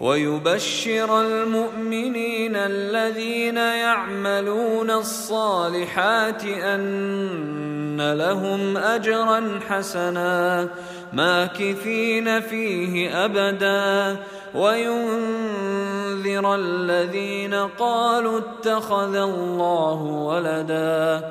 ويبشر المؤمنين الذين يعملون الصالحات أن لهم أجرا حسنا ماكثين فيه أبدا. وينذر الذين قالوا اتخذ الله ولدا.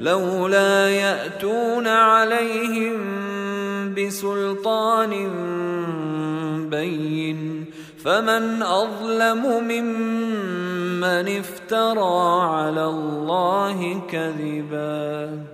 لولا يأتون عليهم بسلطان بين فمن أظلم ممن افترى على الله كذباً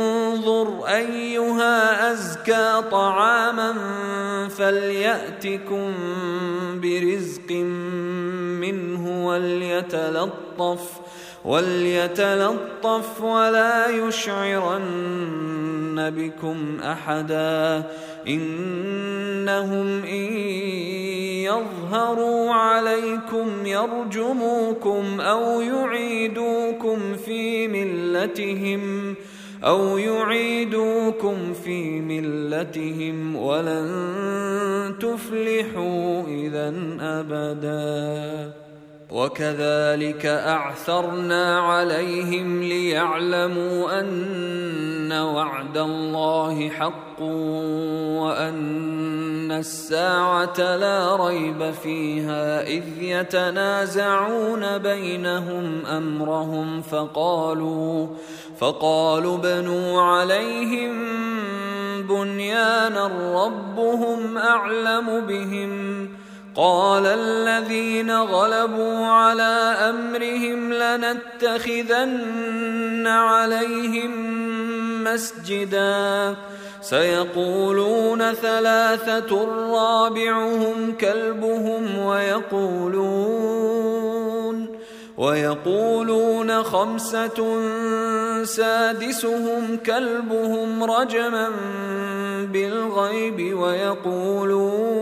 أيها أزكى طعاما فليأتكم برزق منه وليتلطف وليتلطف ولا يشعرن بكم أحدا إنهم إن يظهروا عليكم يرجموكم أو يعيدوكم في ملتهم أو يعيدوكم في ملتهم ولن تفلحوا إذا أبدا. وكذلك أعثرنا عليهم ليعلموا أن وعد الله حق وأن الساعة لا ريب فيها إذ يتنازعون بينهم أمرهم فقالوا فقالوا بنوا عليهم بنيانا ربهم أعلم بهم قال الذين غلبوا على أمرهم لنتخذن عليهم مسجدا. سيقولون ثلاثة رابعهم كلبهم ويقولون ويقولون خمسة سادسهم كلبهم رجما بالغيب ويقولون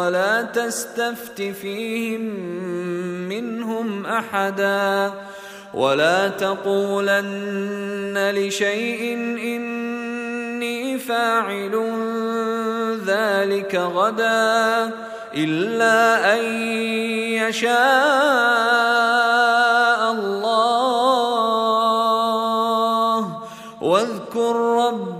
ولا تستفت فيهم منهم أحدا ولا تقولن لشيء إني فاعل ذلك غدا إلا أن يشاء.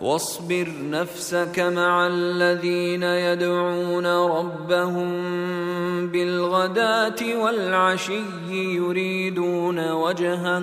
واصبر نفسك مع الذين يدعون ربهم بالغداة والعشي يريدون وجهه.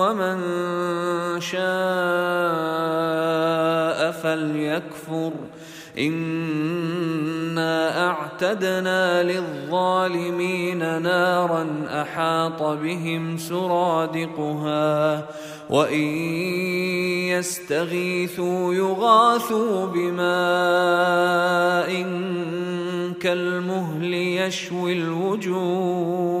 ومن شاء فليكفر. إنا أعتدنا للظالمين نارا أحاط بهم سرادقها وإن يستغيثوا يغاثوا بماء كالمهل يشوي الوجوه.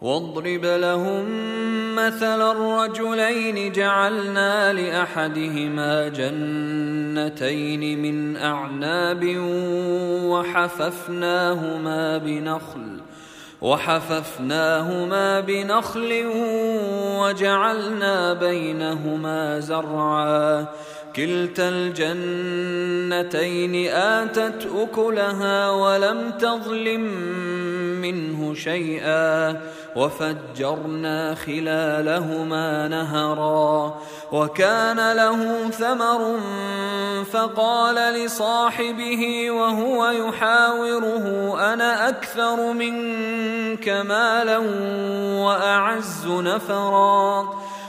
واضرب لهم مثل الرجلين جعلنا لأحدهما جنتين من أعناب وحففناهما بنخل وحففناهما بنخل وجعلنا بينهما زرعا. كلتا الجنتين آتت أكلها ولم تظلم منه شيئا. وفجرنا خلالهما نهرا وكان له ثمر فقال لصاحبه وهو يحاوره أنا أكثر منك مالا وأعز نفرا.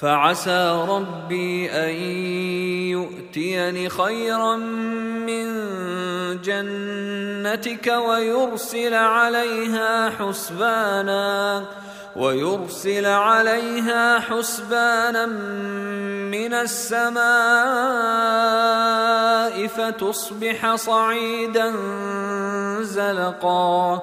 فعسى ربي أن يؤتيني خيرا من جنتك ويرسل عليها حسبانا ويرسل عليها حسبانا من السماء فتصبح صعيدا زلقا.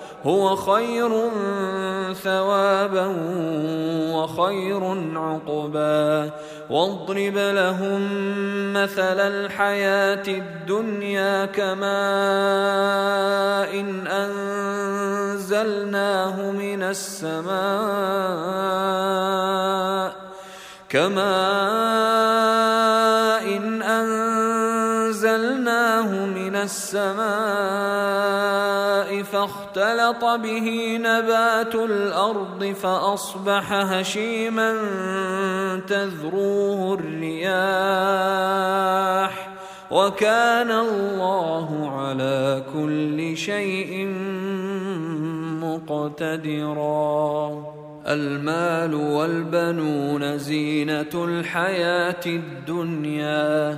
هو خير ثوابا وخير عقبا. واضرب لهم مثل الحياة الدنيا كماء إن أنزلناه من السماء. كماء إن أنزلناه من السماء. فاختلط به نبات الأرض فأصبح هشيما تذروه الرياح وكان الله على كل شيء مقتدرا. المال والبنون زينة الحياة الدنيا.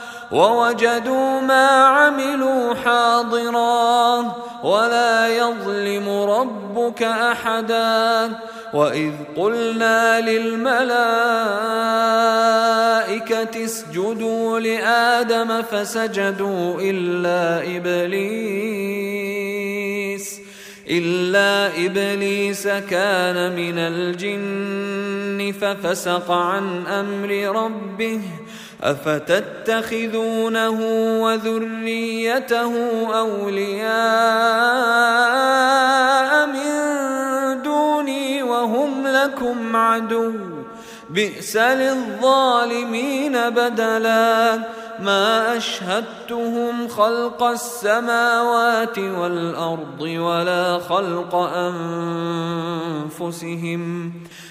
ووجدوا ما عملوا حاضرا ولا يظلم ربك أحدا وإذ قلنا للملائكة اسجدوا لآدم فسجدوا إلا إبليس إلا إبليس كان من الجن ففسق عن أمر ربه أفتتخذونه وذريته أولياء من دوني وهم لكم عدو. بئس للظالمين بدلا. ما أشهدتهم خلق السماوات والأرض ولا خلق أنفسهم.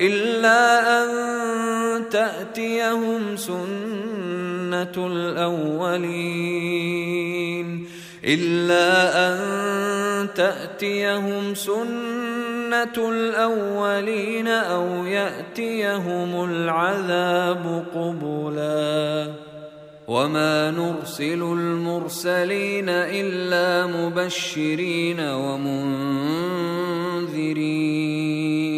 إلا أن تأتيهم سنة الأولين. إلا أن تأتيهم سنة الأولين أو يأتيهم العذاب قبلا. وما نرسل المرسلين إلا مبشرين ومنذرين. منذرين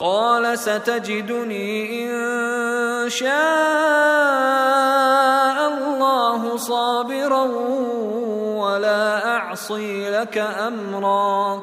قال ستجدني إن شاء الله صابرا ولا أعصي لك أمرا.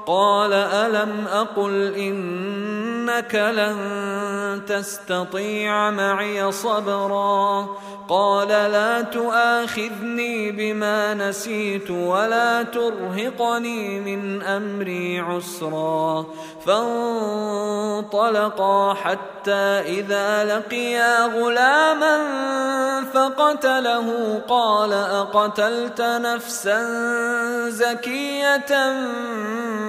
قال ألم أقل إنك لن تستطيع معي صبرا قال لا تؤاخذني بما نسيت ولا ترهقني من أمري عسرا فانطلقا حتى إذا لقيا غلاما فقتله قال أقتلت نفسا زكية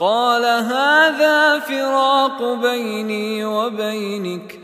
قال هذا فراق بيني وبينك.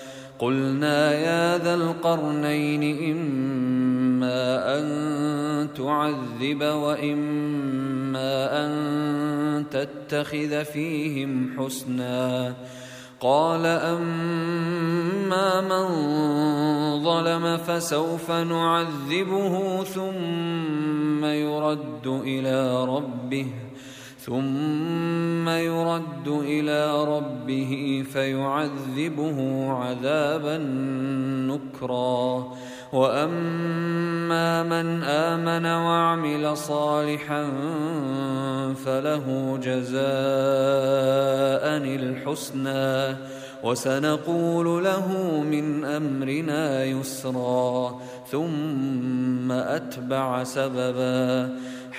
قلنا يا ذا القرنين إما أن تعذب وإما أن تتخذ فيهم حسنا. قال أما من ظلم فسوف نعذبه ثم يرد إلى ربه ۖ. ثم يرد إلى ربه فيعذبه عذابا نكرا. وأما من آمن وعمل صالحا فله جزاء الحسنى. وسنقول له من أمرنا يسرا. ثم أتبع سببا.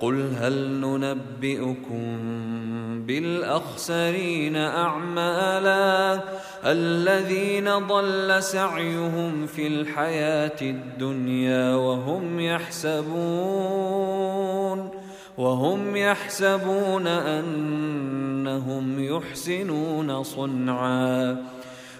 قل هل ننبئكم بالأخسرين أعمالا الذين ضل سعيهم في الحياة الدنيا وهم يحسبون وهم يحسبون أنهم يحسنون صنعا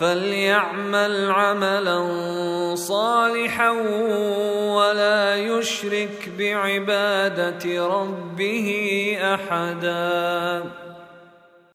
فليعمل عملا صالحا ولا يشرك بعبادة ربه أحدا.